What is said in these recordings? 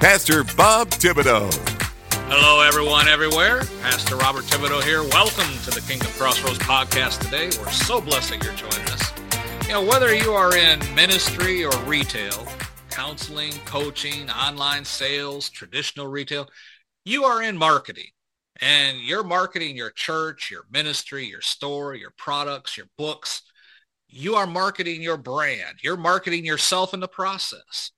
Pastor Bob Thibodeau. Hello, everyone, everywhere. Pastor Robert Thibodeau here. Welcome to the Kingdom Crossroads podcast today. We're so blessed that you're joining us. You know, whether you are in ministry or retail, counseling, coaching, online sales, traditional retail, you are in marketing. And you're marketing your church, your ministry, your store, your products, your books. You are marketing your brand. You're marketing yourself in the process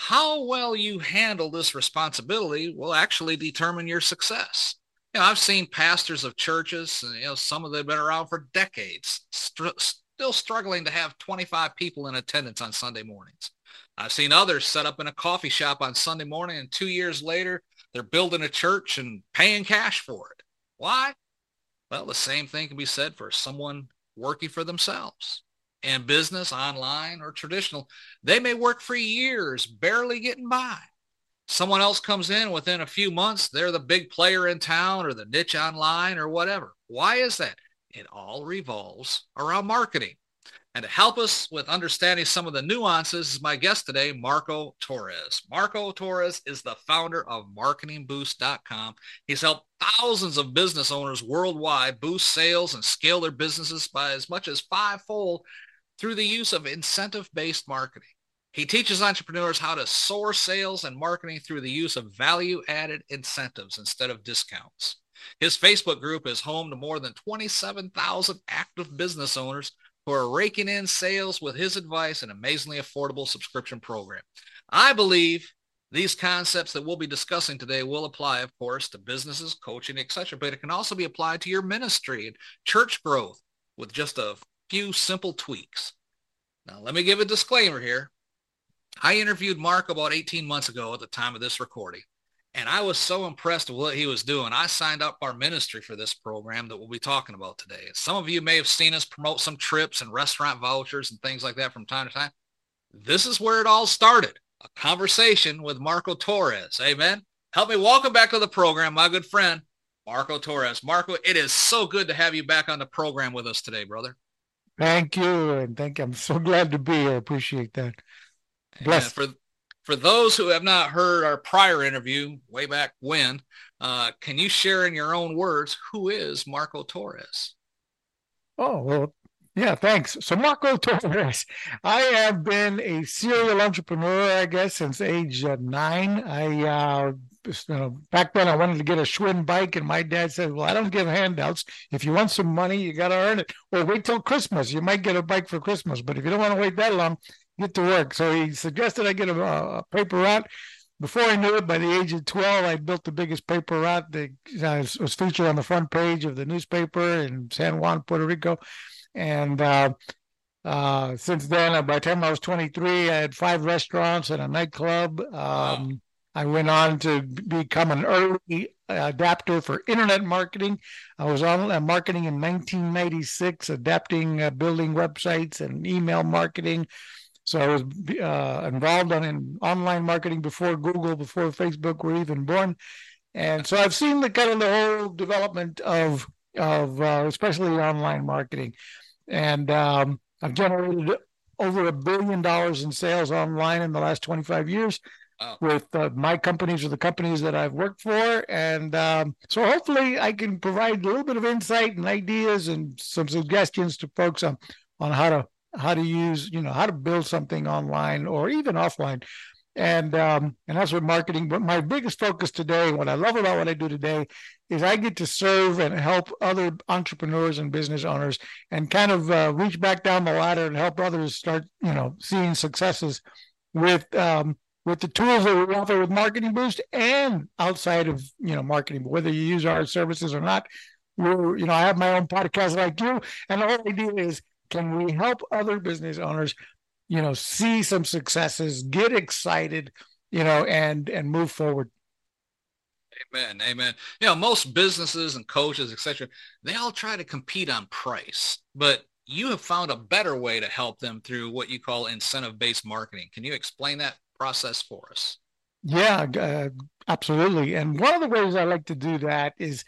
how well you handle this responsibility will actually determine your success. You know, I've seen pastors of churches, you know, some of them have been around for decades, st- still struggling to have 25 people in attendance on Sunday mornings. I've seen others set up in a coffee shop on Sunday morning and two years later, they're building a church and paying cash for it. Why? Well, the same thing can be said for someone working for themselves and business, online or traditional, they may work for years, barely getting by. Someone else comes in within a few months, they're the big player in town or the niche online or whatever. Why is that? It all revolves around marketing. And to help us with understanding some of the nuances is my guest today, Marco Torres. Marco Torres is the founder of marketingboost.com. He's helped thousands of business owners worldwide boost sales and scale their businesses by as much as fivefold through the use of incentive-based marketing. He teaches entrepreneurs how to soar sales and marketing through the use of value-added incentives instead of discounts. His Facebook group is home to more than 27,000 active business owners who are raking in sales with his advice and amazingly affordable subscription program. I believe these concepts that we'll be discussing today will apply, of course, to businesses, coaching, etc., but it can also be applied to your ministry and church growth with just a few simple tweaks. Now, let me give a disclaimer here. I interviewed Mark about 18 months ago at the time of this recording, and I was so impressed with what he was doing. I signed up our ministry for this program that we'll be talking about today. Some of you may have seen us promote some trips and restaurant vouchers and things like that from time to time. This is where it all started, a conversation with Marco Torres. Amen. Help me welcome back to the program, my good friend, Marco Torres. Marco, it is so good to have you back on the program with us today, brother. Thank you, and thank you. I'm so glad to be here. I appreciate that. Bless. for for those who have not heard our prior interview way back when, uh, can you share in your own words who is Marco Torres? Oh well, yeah, thanks. So Marco Torres, I have been a serial entrepreneur, I guess, since age uh, nine. I uh, you know, back then I wanted to get a Schwinn bike, and my dad said, "Well, I don't give handouts. If you want some money, you got to earn it. Well, wait till Christmas. You might get a bike for Christmas, but if you don't want to wait that long, get to work." So he suggested I get a, a paper route. Before I knew it, by the age of 12, I built the biggest paper route that uh, was featured on the front page of the newspaper in San Juan, Puerto Rico. And uh, uh, since then, uh, by the time I was 23, I had five restaurants and a nightclub. Um, wow. I went on to become an early adapter for internet marketing. I was on uh, marketing in 1996, adapting uh, building websites and email marketing. So I was uh, involved on in online marketing before Google, before Facebook were even born, and so I've seen the kind of the whole development of of uh, especially online marketing, and um, I've generated over a billion dollars in sales online in the last 25 years oh. with uh, my companies or the companies that I've worked for. And um, so hopefully I can provide a little bit of insight and ideas and some suggestions to folks on, on how to how to use, you know, how to build something online or even offline. And um, and that's what marketing. But my biggest focus today, what I love about what I do today, is I get to serve and help other entrepreneurs and business owners, and kind of uh, reach back down the ladder and help others start, you know, seeing successes with um, with the tools that we offer with Marketing Boost and outside of you know marketing, whether you use our services or not. We're you know I have my own podcast like you, and the whole idea is can we help other business owners, you know, see some successes, get excited, you know, and and move forward. Amen. Amen. You know, most businesses and coaches, etc., they all try to compete on price, but you have found a better way to help them through what you call incentive-based marketing. Can you explain that process for us? Yeah, uh, absolutely. And one of the ways I like to do that is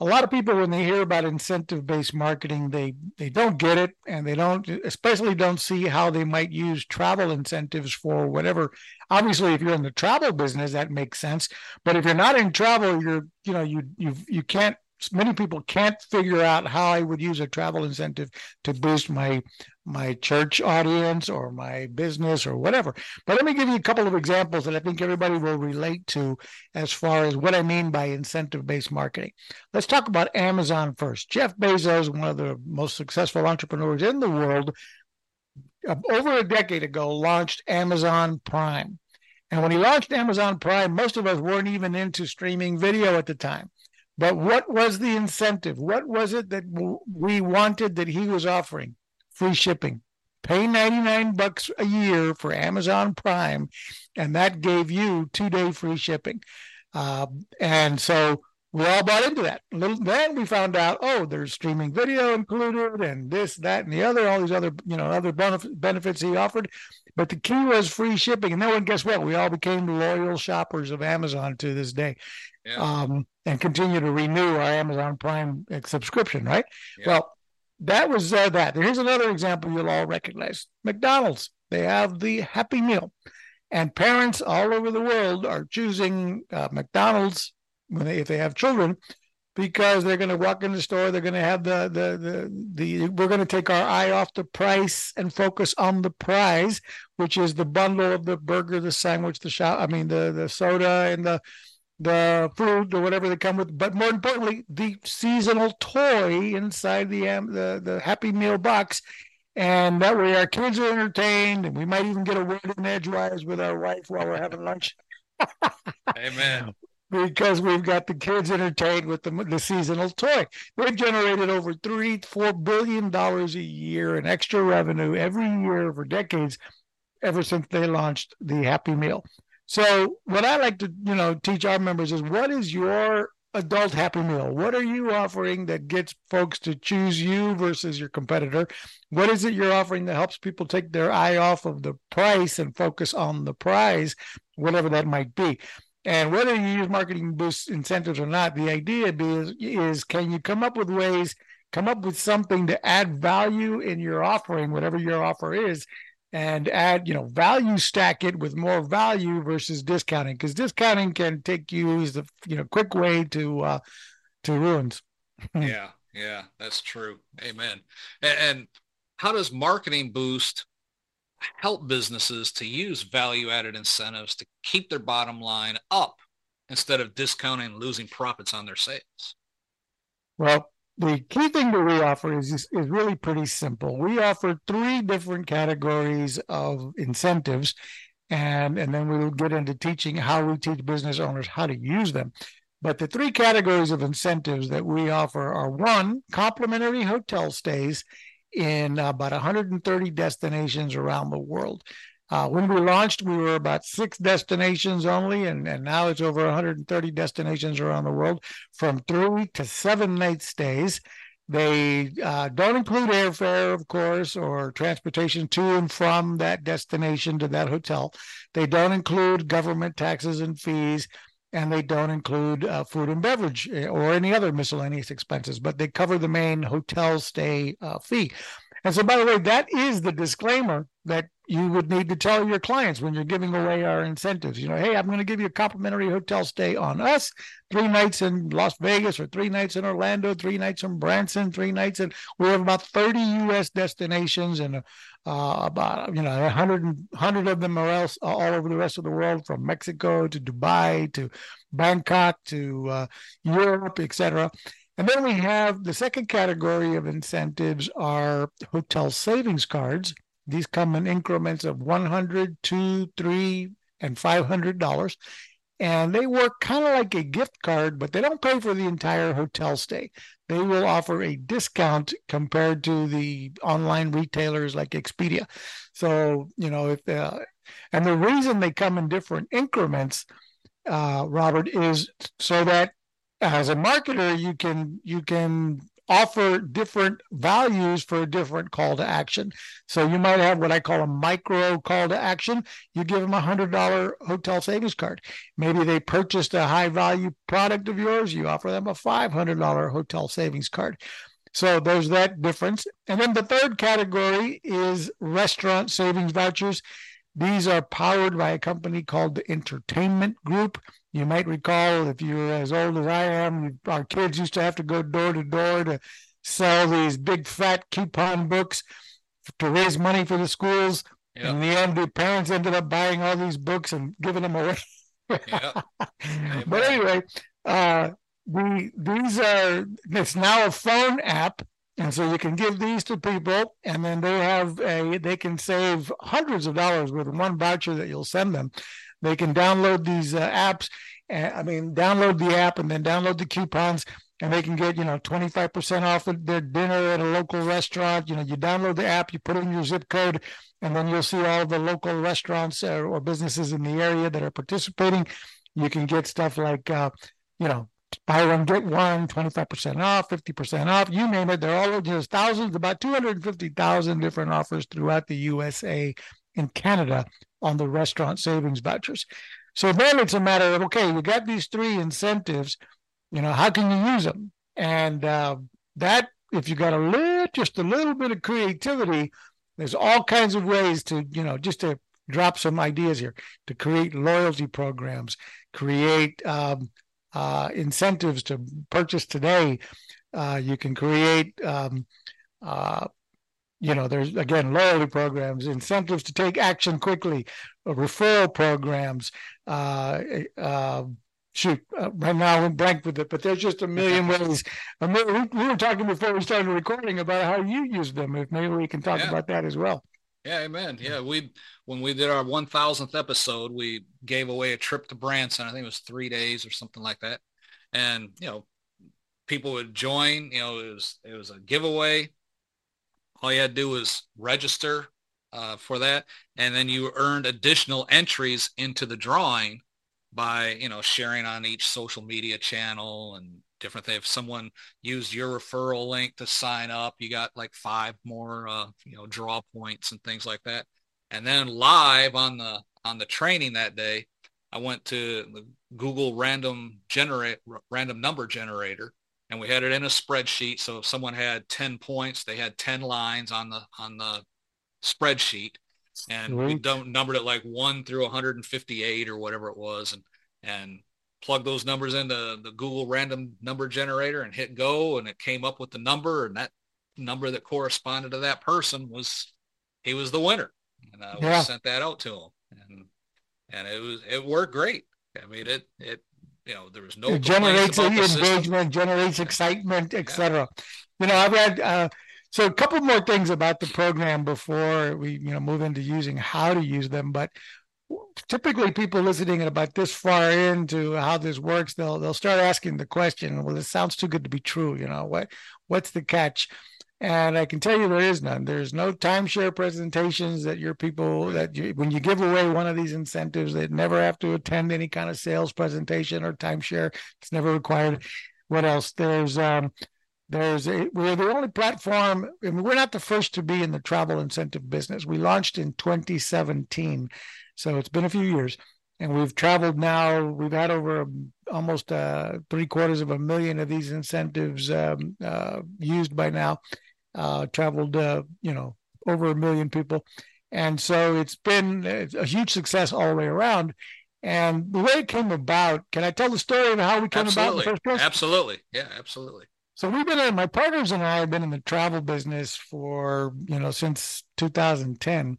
a lot of people when they hear about incentive based marketing they they don't get it and they don't especially don't see how they might use travel incentives for whatever obviously if you're in the travel business that makes sense but if you're not in travel you're you know you you you can't many people can't figure out how I would use a travel incentive to boost my my church audience or my business or whatever. But let me give you a couple of examples that I think everybody will relate to as far as what I mean by incentive based marketing. Let's talk about Amazon first. Jeff Bezos, one of the most successful entrepreneurs in the world, uh, over a decade ago launched Amazon Prime. And when he launched Amazon Prime, most of us weren't even into streaming video at the time. But what was the incentive? What was it that we wanted that he was offering? Free shipping. Pay 99 bucks a year for Amazon Prime, and that gave you two day free shipping. Uh, and so we all bought into that. Then we found out, oh, there's streaming video included, and this, that, and the other, all these other, you know, other benefits he offered. But the key was free shipping. And then, guess what? We all became loyal shoppers of Amazon to this day yeah. um, and continue to renew our Amazon Prime subscription, right? Yeah. Well, that was uh, that. Here's another example you'll all recognize McDonald's. They have the Happy Meal. And parents all over the world are choosing uh, McDonald's when they, if they have children because they're going to walk in the store they're going to have the, the the the we're going to take our eye off the price and focus on the prize which is the bundle of the burger the sandwich the shop i mean the the soda and the the food or whatever they come with, but more importantly, the seasonal toy inside the um, the the Happy Meal box, and that way our kids are entertained, and we might even get a word in edgewise with our wife while we're having lunch. Amen. Because we've got the kids entertained with the, the seasonal toy. They've generated over three, four billion dollars a year in extra revenue every year for decades, ever since they launched the Happy Meal. So what I like to, you know, teach our members is what is your adult happy meal? What are you offering that gets folks to choose you versus your competitor? What is it you're offering that helps people take their eye off of the price and focus on the prize, whatever that might be? And whether you use marketing boost incentives or not, the idea is, is can you come up with ways, come up with something to add value in your offering, whatever your offer is, and add, you know, value stack it with more value versus discounting because discounting can take you as the you know quick way to uh to ruins. yeah, yeah, that's true. Amen. And, and how does marketing boost help businesses to use value added incentives to keep their bottom line up instead of discounting and losing profits on their sales? Well, the key thing that we offer is, is, really pretty simple. We offer three different categories of incentives, and and then we'll get into teaching how we teach business owners how to use them. But the three categories of incentives that we offer are one, complimentary hotel stays in about 130 destinations around the world. Uh, when we launched, we were about six destinations only, and, and now it's over 130 destinations around the world from three to seven night stays. They uh, don't include airfare, of course, or transportation to and from that destination to that hotel. They don't include government taxes and fees, and they don't include uh, food and beverage eh, or any other miscellaneous expenses, but they cover the main hotel stay uh, fee. And so, by the way, that is the disclaimer that you would need to tell your clients when you're giving away our incentives. You know, hey, I'm going to give you a complimentary hotel stay on us, three nights in Las Vegas, or three nights in Orlando, three nights in Branson, three nights in. We have about 30 U.S. destinations, and uh, about you know 100 100 of them are else all over the rest of the world, from Mexico to Dubai to Bangkok to uh, Europe, etc. And then we have the second category of incentives are hotel savings cards. These come in increments of 100, 2, 3, and $500. And they work kind of like a gift card, but they don't pay for the entire hotel stay. They will offer a discount compared to the online retailers like Expedia. So, you know, if, uh, and the reason they come in different increments uh, Robert, is so that as a marketer you can you can offer different values for a different call to action. So you might have what I call a micro call to action. You give them a hundred dollar hotel savings card. Maybe they purchased a high value product of yours. You offer them a five hundred dollar hotel savings card. So there's that difference. And then the third category is restaurant savings vouchers. These are powered by a company called the Entertainment Group. You might recall if you're as old as I am, our kids used to have to go door to door to sell these big fat coupon books to raise money for the schools. Yep. In the end, the parents ended up buying all these books and giving them away. yep. but anyway, uh, the, these are it's now a phone app and so you can give these to people and then they have a they can save hundreds of dollars with one voucher that you'll send them they can download these uh, apps. I mean, download the app and then download the coupons, and they can get you know 25% off of their dinner at a local restaurant. You know, you download the app, you put in your zip code, and then you'll see all the local restaurants or, or businesses in the area that are participating. You can get stuff like, uh, you know, buy one get one 25% off 50% off you name it they're all there's thousands about 250000 different offers throughout the usa and canada on the restaurant savings vouchers. So then it's a matter of okay, we got these three incentives. You know, how can you use them? And uh, that, if you got a little, just a little bit of creativity, there's all kinds of ways to, you know, just to drop some ideas here to create loyalty programs, create um, uh, incentives to purchase today. Uh, you can create um, uh, you know, there's again loyalty programs, incentives to take action quickly, uh, referral programs. Uh, uh, shoot, uh, right now I'm blank with it, but there's just a million ways. A million, we were talking before we started recording about how you use them. If maybe we can talk yeah. about that as well. Yeah, amen. Yeah, we when we did our 1000th episode, we gave away a trip to Branson. I think it was three days or something like that, and you know, people would join. You know, it was it was a giveaway all you had to do was register uh, for that, and then you earned additional entries into the drawing by you know sharing on each social media channel and different things. If someone used your referral link to sign up, you got like five more uh, you know draw points and things like that. And then live on the on the training that day, I went to Google random generate random number generator and we had it in a spreadsheet. So if someone had 10 points, they had 10 lines on the on the spreadsheet. And Sweet. we don't numbered it like one through 158 or whatever it was, and and plug those numbers into the Google random number generator and hit go, and it came up with the number, and that number that corresponded to that person was he was the winner, and uh, yeah. we sent that out to him, and and it was it worked great. I mean, it it you know, there was no it generates engagement, generates excitement, etc. Yeah. You know, I've had uh, so a couple more things about the program before we you know move into using how to use them, but typically people listening at about this far into how this works they'll they'll start asking the question well it sounds too good to be true you know what what's the catch and I can tell you there is none. There's no timeshare presentations that your people that you, when you give away one of these incentives, they never have to attend any kind of sales presentation or timeshare. It's never required. What else? There's um, there's a, we're the only platform. I mean, we're not the first to be in the travel incentive business. We launched in 2017, so it's been a few years, and we've traveled now. We've had over almost uh, three quarters of a million of these incentives um, uh, used by now uh, traveled, uh, you know, over a million people. And so it's been a huge success all the way around. And the way it came about, can I tell the story of how we came absolutely. about in the first place? Absolutely. Yeah, absolutely. So we've been in my partners and I have been in the travel business for, you know, since 2010.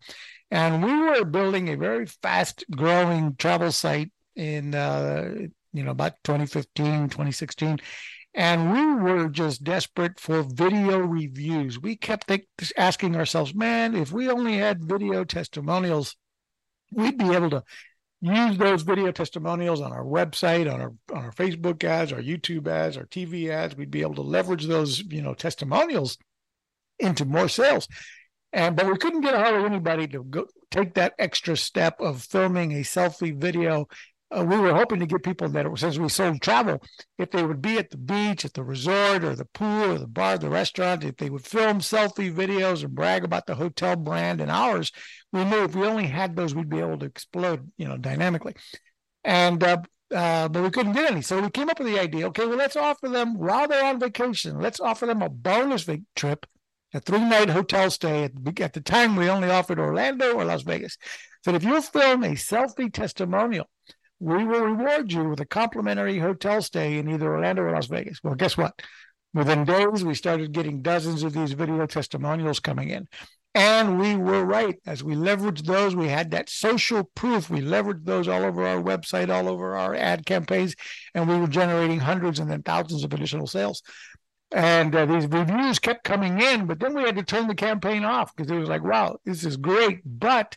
And we were building a very fast growing travel site in, uh, you know, about 2015, 2016 and we were just desperate for video reviews. We kept think, asking ourselves, man, if we only had video testimonials, we'd be able to use those video testimonials on our website, on our on our Facebook ads, our YouTube ads, our TV ads. We'd be able to leverage those, you know, testimonials into more sales. And but we couldn't get a hold of anybody to go take that extra step of filming a selfie video uh, we were hoping to get people that, since we sold travel, if they would be at the beach, at the resort, or the pool, or the bar, the restaurant, if they would film selfie videos and brag about the hotel brand and ours, we knew if we only had those, we'd be able to explode, you know, dynamically. And uh, uh, but we couldn't get any. So we came up with the idea. Okay, well, let's offer them while they're on vacation. Let's offer them a bonus trip, a three-night hotel stay. At the, at the time, we only offered Orlando or Las Vegas. So if you film a selfie testimonial we will reward you with a complimentary hotel stay in either Orlando or Las Vegas. Well, guess what? Within days, we started getting dozens of these video testimonials coming in. And we were right. As we leveraged those, we had that social proof. We leveraged those all over our website, all over our ad campaigns, and we were generating hundreds and then thousands of additional sales. And uh, these reviews kept coming in, but then we had to turn the campaign off because it was like, wow, this is great, but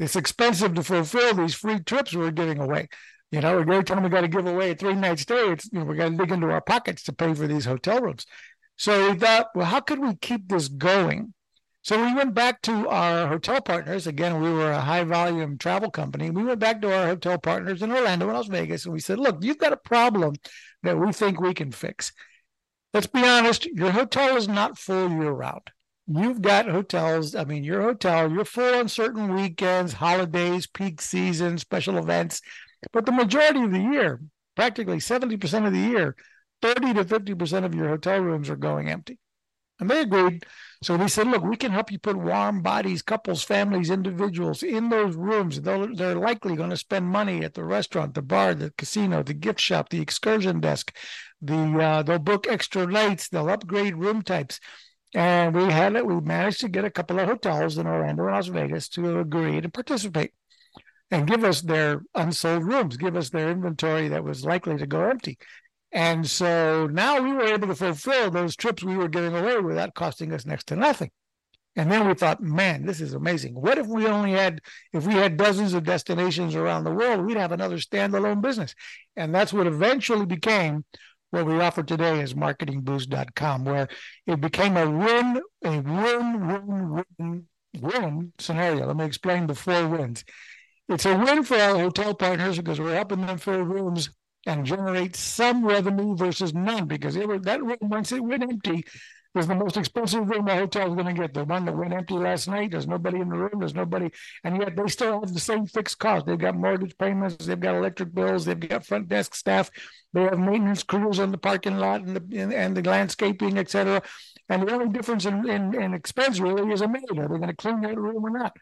it's expensive to fulfill these free trips we're giving away. You know, every time we got to give away a three night stay, it's you know, we got to dig into our pockets to pay for these hotel rooms. So we thought, well, how could we keep this going? So we went back to our hotel partners. Again, we were a high volume travel company. We went back to our hotel partners in Orlando and Las Vegas, and we said, look, you've got a problem that we think we can fix. Let's be honest, your hotel is not full year round you've got hotels. I mean, your hotel, you're full on certain weekends, holidays, peak season, special events. But the majority of the year, practically 70% of the year, 30 to 50% of your hotel rooms are going empty. And they agreed. So we said, look, we can help you put warm bodies, couples, families, individuals in those rooms. They'll, they're likely going to spend money at the restaurant, the bar, the casino, the gift shop, the excursion desk. The uh, they'll book extra nights. They'll upgrade room types. And we had it, we managed to get a couple of hotels in Orlando and Las Vegas to agree to participate and give us their unsold rooms, give us their inventory that was likely to go empty. And so now we were able to fulfill those trips we were giving away without costing us next to nothing. And then we thought, man, this is amazing. What if we only had, if we had dozens of destinations around the world, we'd have another standalone business. And that's what eventually became what we offer today is marketingboost.com, where it became a win, a win, win, win, win scenario. Let me explain the four wins. It's a win for our hotel partners because we're helping them fill rooms and generate some revenue versus none because that room, once it went empty, was the most expensive room the hotel is going to get. The one that went empty last night, there's nobody in the room, there's nobody, and yet they still have the same fixed cost. They've got mortgage payments, they've got electric bills, they've got front desk staff, they have maintenance crews on the parking lot and the and the landscaping, etc. And the only difference in, in, in expense really is a maid. Are they going to clean that room or not?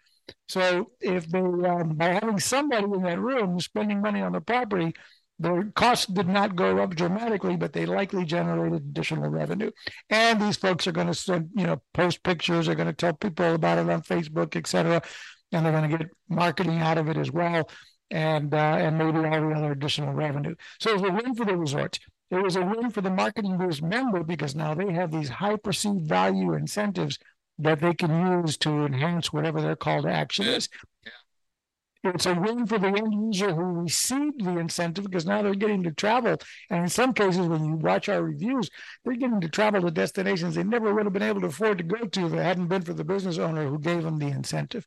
So if they um, by having somebody in that room spending money on the property, the costs did not go up dramatically, but they likely generated additional revenue. And these folks are going to send, you know, post pictures, are going to tell people about it on Facebook, et cetera, and they're going to get marketing out of it as well, and uh, and maybe all the other additional revenue. So it was a win for the resort. It was a win for the marketing boost member because now they have these high perceived value incentives that they can use to enhance whatever their call to action is. It's a win for the end user who received the incentive because now they're getting to travel. And in some cases, when you watch our reviews, they're getting to travel to destinations they never would have been able to afford to go to if it hadn't been for the business owner who gave them the incentive.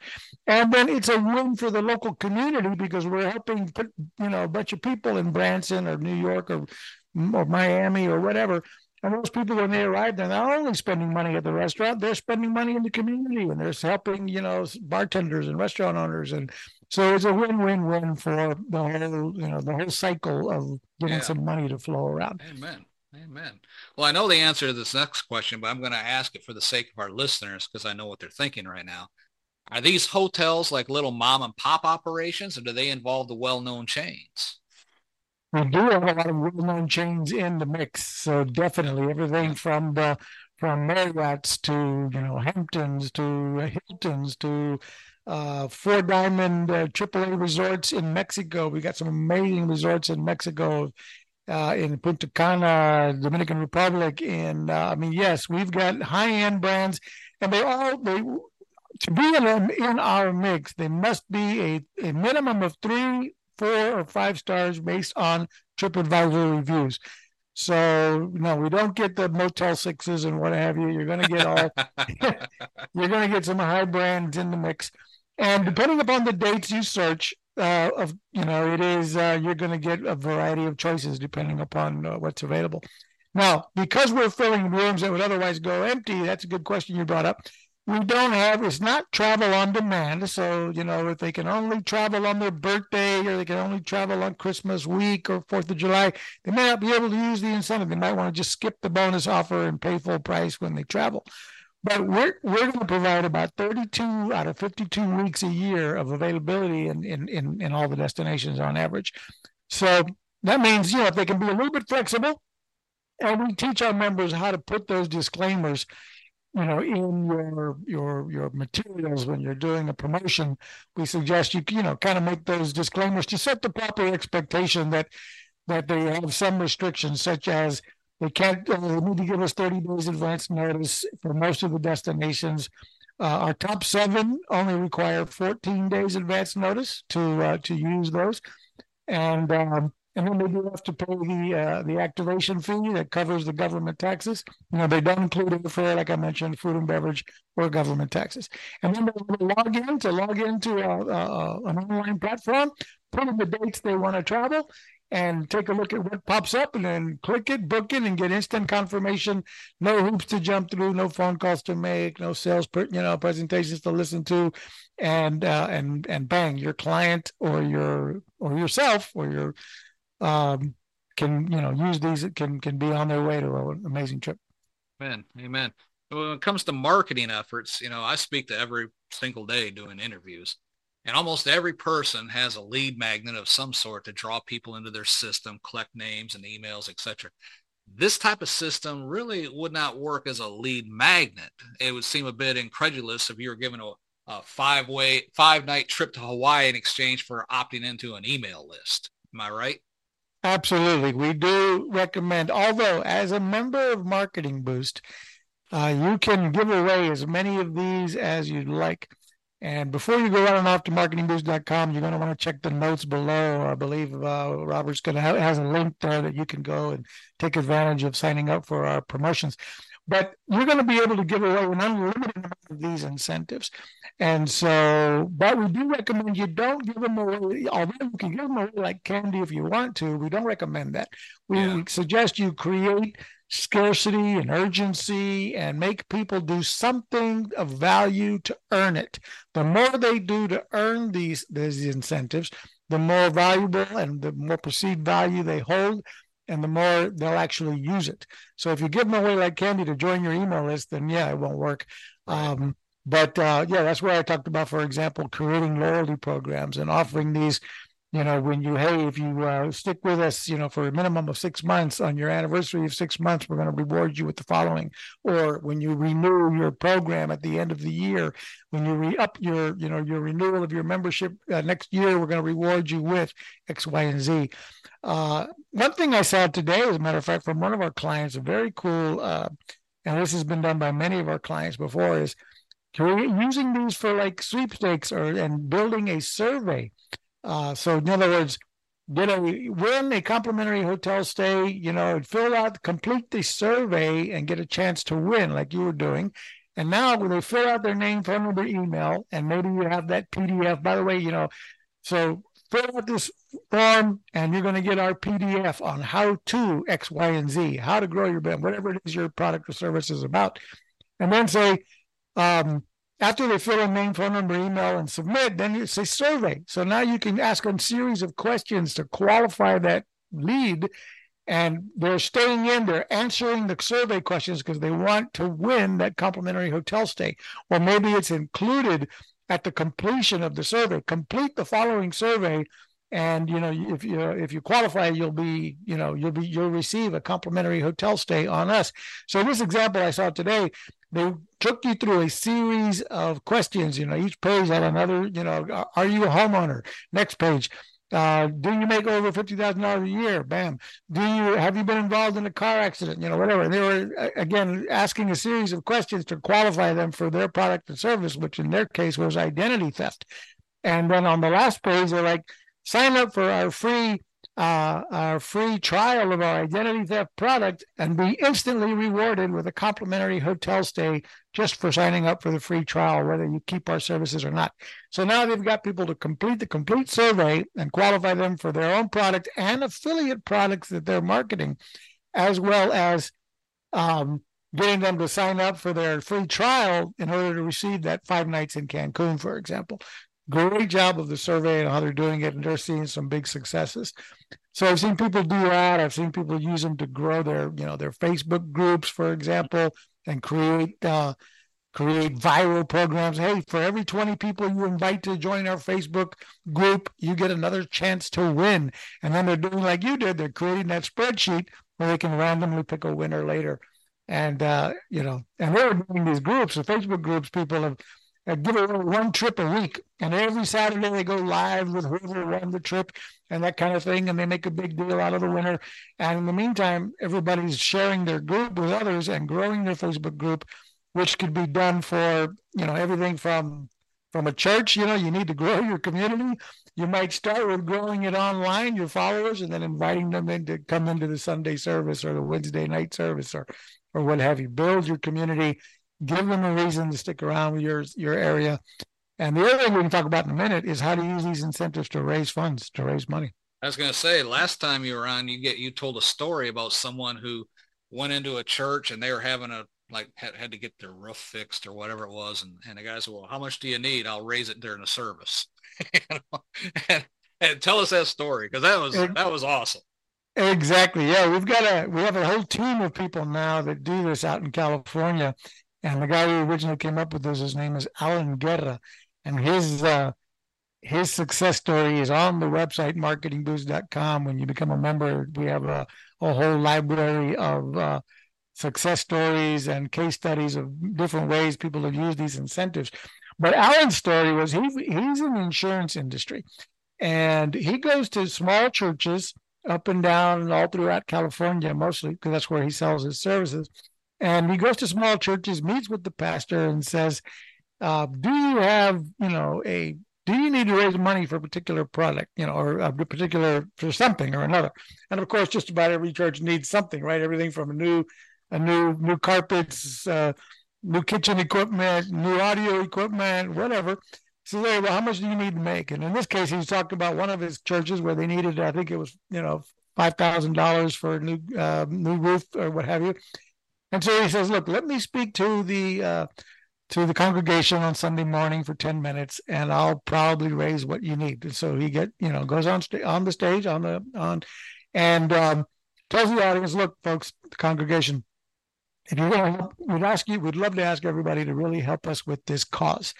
And then it's a win for the local community because we're helping put, you know, a bunch of people in Branson or New York or, or Miami or whatever and those people, when they arrive, they're not only spending money at the restaurant, they're spending money in the community and they're helping, you know, bartenders and restaurant owners and so it's a win-win-win for the whole, you know, the whole cycle of getting yeah. some money to flow around. Amen. Amen. Well, I know the answer to this next question, but I'm going to ask it for the sake of our listeners because I know what they're thinking right now. Are these hotels like little mom and pop operations, or do they involve the well-known chains? We do have a lot of well-known chains in the mix, so definitely everything from the from Marriott's to you know Hamptons to Hiltons to uh, four diamond uh, AAA resorts in Mexico. We got some amazing resorts in Mexico, uh, in Punta Cana, Dominican Republic. And uh, I mean, yes, we've got high end brands, and they all they to be in, in our mix. They must be a, a minimum of three, four, or five stars based on TripAdvisor reviews. So no, we don't get the Motel Sixes and what have you. You're going to get all. you're going to get some high brands in the mix. And depending upon the dates you search, uh, of you know, it is uh, you're going to get a variety of choices depending upon uh, what's available. Now, because we're filling rooms that would otherwise go empty, that's a good question you brought up. We don't have it's not travel on demand. So you know, if they can only travel on their birthday or they can only travel on Christmas week or Fourth of July, they may not be able to use the incentive. They might want to just skip the bonus offer and pay full price when they travel. But we're we're going to provide about 32 out of 52 weeks a year of availability in in in, in all the destinations on average. So that means you know if they can be a little bit flexible, and we teach our members how to put those disclaimers you know in your your your materials when you're doing a promotion we suggest you you know kind of make those disclaimers to set the proper expectation that that they have some restrictions such as they can't, uh, they need to give us 30 days advance notice for most of the destinations. Uh, our top seven only require 14 days advance notice to uh, to use those, and um, and then they do have to pay the uh, the activation fee that covers the government taxes. You know, they don't include airfare, like I mentioned, food and beverage or government taxes. And then they log in to log into a, a, an online platform, put in the dates they want to travel, and take a look at what pops up and then click it, book it, and get instant confirmation. No hoops to jump through, no phone calls to make, no sales, per, you know, presentations to listen to, and uh, and and bang, your client or your or yourself or your um, can you know use these can can be on their way to an amazing trip. Amen, amen. When it comes to marketing efforts, you know, I speak to every single day doing interviews and almost every person has a lead magnet of some sort to draw people into their system, collect names and emails, etc. This type of system really would not work as a lead magnet. It would seem a bit incredulous if you were given a, a five way, five night trip to Hawaii in exchange for opting into an email list. Am I right? Absolutely. We do recommend, although as a member of Marketing Boost, uh, you can give away as many of these as you'd like. And before you go running off to marketingboost.com, you're going to want to check the notes below. I believe uh, Robert's going to have has a link there that you can go and take advantage of signing up for our promotions. But you're going to be able to give away an unlimited amount of these incentives. And so, but we do recommend you don't give them away, although you can give them away like candy if you want to. We don't recommend that. We yeah. suggest you create scarcity and urgency and make people do something of value to earn it. The more they do to earn these, these incentives, the more valuable and the more perceived value they hold and the more they'll actually use it. So if you give them away like candy to join your email list, then yeah, it won't work. Um, but uh, yeah, that's where I talked about, for example, creating loyalty programs and offering these you know, when you, hey, if you uh, stick with us, you know, for a minimum of six months on your anniversary of six months, we're going to reward you with the following. Or when you renew your program at the end of the year, when you re up your, you know, your renewal of your membership uh, next year, we're going to reward you with X, Y, and Z. Uh, one thing I saw today, as a matter of fact, from one of our clients, a very cool, uh, and this has been done by many of our clients before, is using these for like sweepstakes or and building a survey uh, so in other words, get a win a complimentary hotel stay, you know, fill out, complete the survey and get a chance to win like you were doing. And now when they fill out their name, phone number, email, and maybe you have that PDF, by the way, you know, so fill out this form and you're going to get our PDF on how to X, Y, and Z, how to grow your brand, whatever it is your product or service is about. And then say, um, after they fill in name, phone number, email, and submit, then it's a survey. So now you can ask them a series of questions to qualify that lead. And they're staying in, they're answering the survey questions because they want to win that complimentary hotel stay. Or maybe it's included at the completion of the survey. Complete the following survey and you know if you if you qualify you'll be you know you'll be you'll receive a complimentary hotel stay on us so this example i saw today they took you through a series of questions. You know, each page had another, you know, are you a homeowner? Next page. Uh, do you make over fifty thousand dollars a year? Bam. Do you have you been involved in a car accident? You know, whatever. And they were again asking a series of questions to qualify them for their product and service, which in their case was identity theft. And then on the last page, they're like, sign up for our free uh, our free trial of our identity theft product and be instantly rewarded with a complimentary hotel stay just for signing up for the free trial, whether you keep our services or not. So now they've got people to complete the complete survey and qualify them for their own product and affiliate products that they're marketing, as well as um, getting them to sign up for their free trial in order to receive that five nights in Cancun, for example. Great job of the survey and how they're doing it, and they're seeing some big successes. So I've seen people do that. I've seen people use them to grow their, you know, their Facebook groups, for example, and create uh, create viral programs. Hey, for every 20 people you invite to join our Facebook group, you get another chance to win. And then they're doing like you did. They're creating that spreadsheet where they can randomly pick a winner later. And uh, you know, and they're doing these groups, the Facebook groups. People have give away one trip a week, and every Saturday they go live with whoever won the trip and that kind of thing, and they make a big deal out of the winner. And in the meantime, everybody's sharing their group with others and growing their Facebook group, which could be done for you know everything from from a church. You know, you need to grow your community. You might start with growing it online, your followers, and then inviting them in to come into the Sunday service or the Wednesday night service or or what have you. Build your community, give them a reason to stick around with your your area. And the other thing we can talk about in a minute is how to use these incentives to raise funds, to raise money. I was going to say, last time you were on, you get you told a story about someone who went into a church and they were having a like had, had to get their roof fixed or whatever it was, and, and the guy said, "Well, how much do you need? I'll raise it during the service." and, and, tell us that story because that was that was awesome. Exactly. Yeah, we've got a we have a whole team of people now that do this out in California, and the guy who originally came up with this, his name is Alan Guerra, and his uh, his success story is on the website marketingboost.com. When you become a member, we have a, a whole library of uh, success stories and case studies of different ways people have used these incentives. But Alan's story was he he's in the insurance industry, and he goes to small churches up and down all throughout California, mostly because that's where he sells his services. And he goes to small churches, meets with the pastor, and says, uh, "Do you have, you know, a do you need to raise money for a particular product, you know, or a particular for something or another?" And of course, just about every church needs something, right? Everything from a new, a new, new carpets, uh, new kitchen equipment, new audio equipment, whatever. So, well, how much do you need to make? And in this case, he's talking about one of his churches where they needed, I think it was, you know, five thousand dollars for a new uh, new roof or what have you. And so he says, "Look, let me speak to the uh, to the congregation on Sunday morning for ten minutes, and I'll probably raise what you need." And so he get, you know, goes on st- on the stage on the on, and um, tells the audience, "Look, folks, the congregation." If you're going we'd ask you, we'd love to ask everybody to really help us with this cause.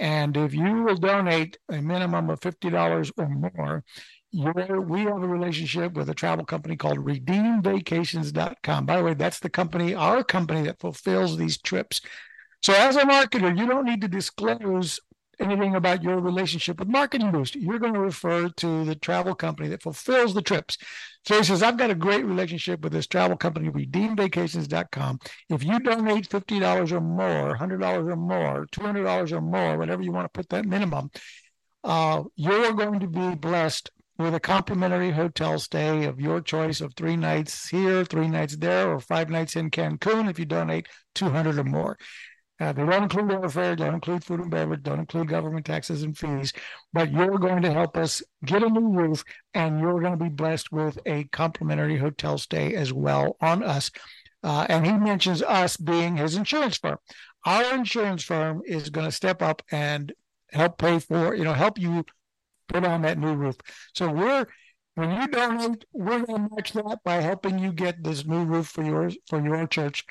And if you will donate a minimum of $50 or more, we have a relationship with a travel company called redeemvacations.com. By the way, that's the company, our company that fulfills these trips. So as a marketer, you don't need to disclose anything about your relationship with Marketing Boost. You're going to refer to the travel company that fulfills the trips. So he says, I've got a great relationship with this travel company, redeemvacations.com. If you donate $50 or more, $100 or more, $200 or more, whatever you want to put that minimum, uh, you're going to be blessed with a complimentary hotel stay of your choice of three nights here, three nights there, or five nights in Cancun if you donate 200 or more. Uh, they don't include airfare, don't include food and beverage, don't include government taxes and fees, but you're going to help us get a new roof and you're going to be blessed with a complimentary hotel stay as well on us. Uh, and he mentions us being his insurance firm. Our insurance firm is going to step up and help pay for, you know, help you put on that new roof. So we're when you donate, we're going to match that by helping you get this new roof for your for your church.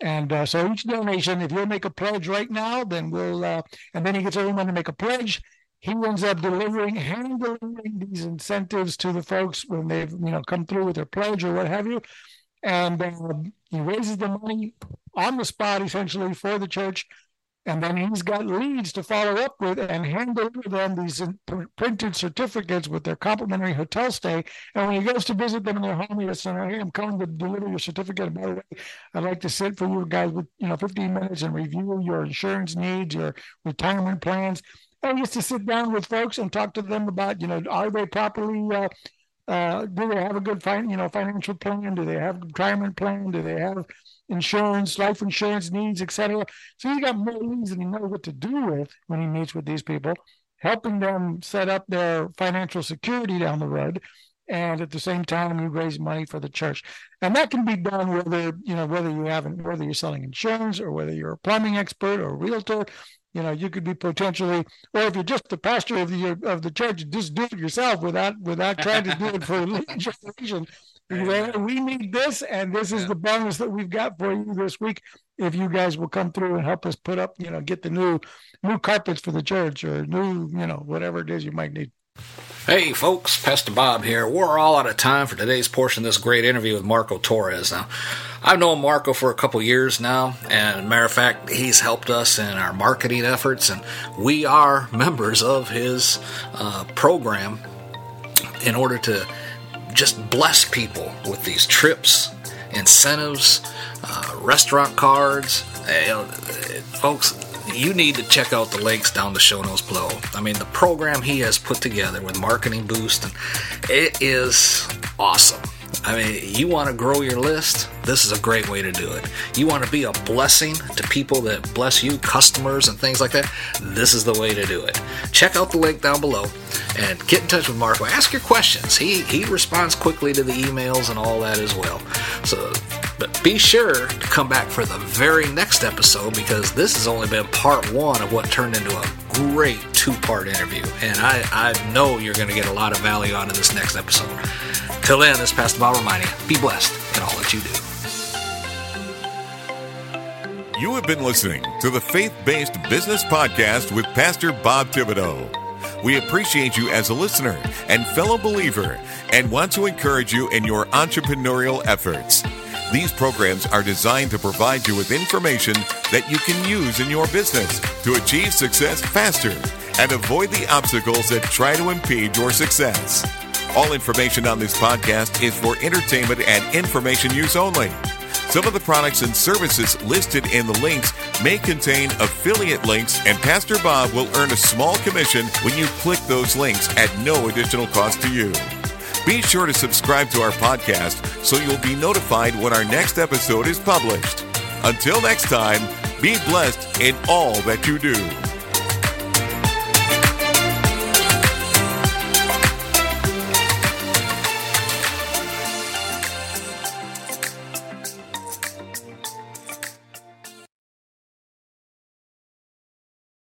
And uh, so each donation, if you'll make a pledge right now, then we'll, uh, and then he gets everyone to make a pledge. He ends up delivering, hand delivering these incentives to the folks when they've, you know, come through with their pledge or what have you. And uh, he raises the money on the spot, essentially, for the church and then he's got leads to follow up with and hand over them these printed certificates with their complimentary hotel stay. And when he goes to visit them in their home, he says, "Hey, I'm coming to deliver your certificate. And by the way, I'd like to sit for you guys with you know 15 minutes and review your insurance needs, your retirement plans." I used to sit down with folks and talk to them about, you know, are they properly uh, uh, do they have a good fin- you know financial plan? Do they have retirement plan? Do they have insurance, life insurance needs, etc. So he's got more leads than he knows what to do with when he meets with these people, helping them set up their financial security down the road. And at the same time, you raise money for the church, and that can be done whether you know whether you haven't whether you're selling insurance or whether you're a plumbing expert or a realtor you know you could be potentially or if you're just the pastor of the of the church just do it yourself without without trying to do it for legislation we need this and this is yeah. the bonus that we've got for you this week if you guys will come through and help us put up you know get the new new carpets for the church or new you know whatever it is you might need Hey folks, Pastor Bob here. We're all out of time for today's portion of this great interview with Marco Torres. Now, I've known Marco for a couple years now, and matter of fact, he's helped us in our marketing efforts, and we are members of his uh, program in order to just bless people with these trips, incentives, uh, restaurant cards. Uh, folks, you need to check out the links down the show notes below. I mean, the program he has put together with Marketing Boost, and it is awesome. I mean, you want to grow your list? This is a great way to do it. You want to be a blessing to people that bless you, customers, and things like that? This is the way to do it. Check out the link down below and get in touch with Marco. Ask your questions. He he responds quickly to the emails and all that as well. So but be sure to come back for the very next episode because this has only been part one of what turned into a great two part interview. And I, I know you're going to get a lot of value out of this next episode. Till then, this is Pastor Bob reminding you be blessed in all that you do. You have been listening to the Faith Based Business Podcast with Pastor Bob Thibodeau. We appreciate you as a listener and fellow believer and want to encourage you in your entrepreneurial efforts. These programs are designed to provide you with information that you can use in your business to achieve success faster and avoid the obstacles that try to impede your success. All information on this podcast is for entertainment and information use only. Some of the products and services listed in the links may contain affiliate links, and Pastor Bob will earn a small commission when you click those links at no additional cost to you. Be sure to subscribe to our podcast so you'll be notified when our next episode is published. Until next time, be blessed in all that you do.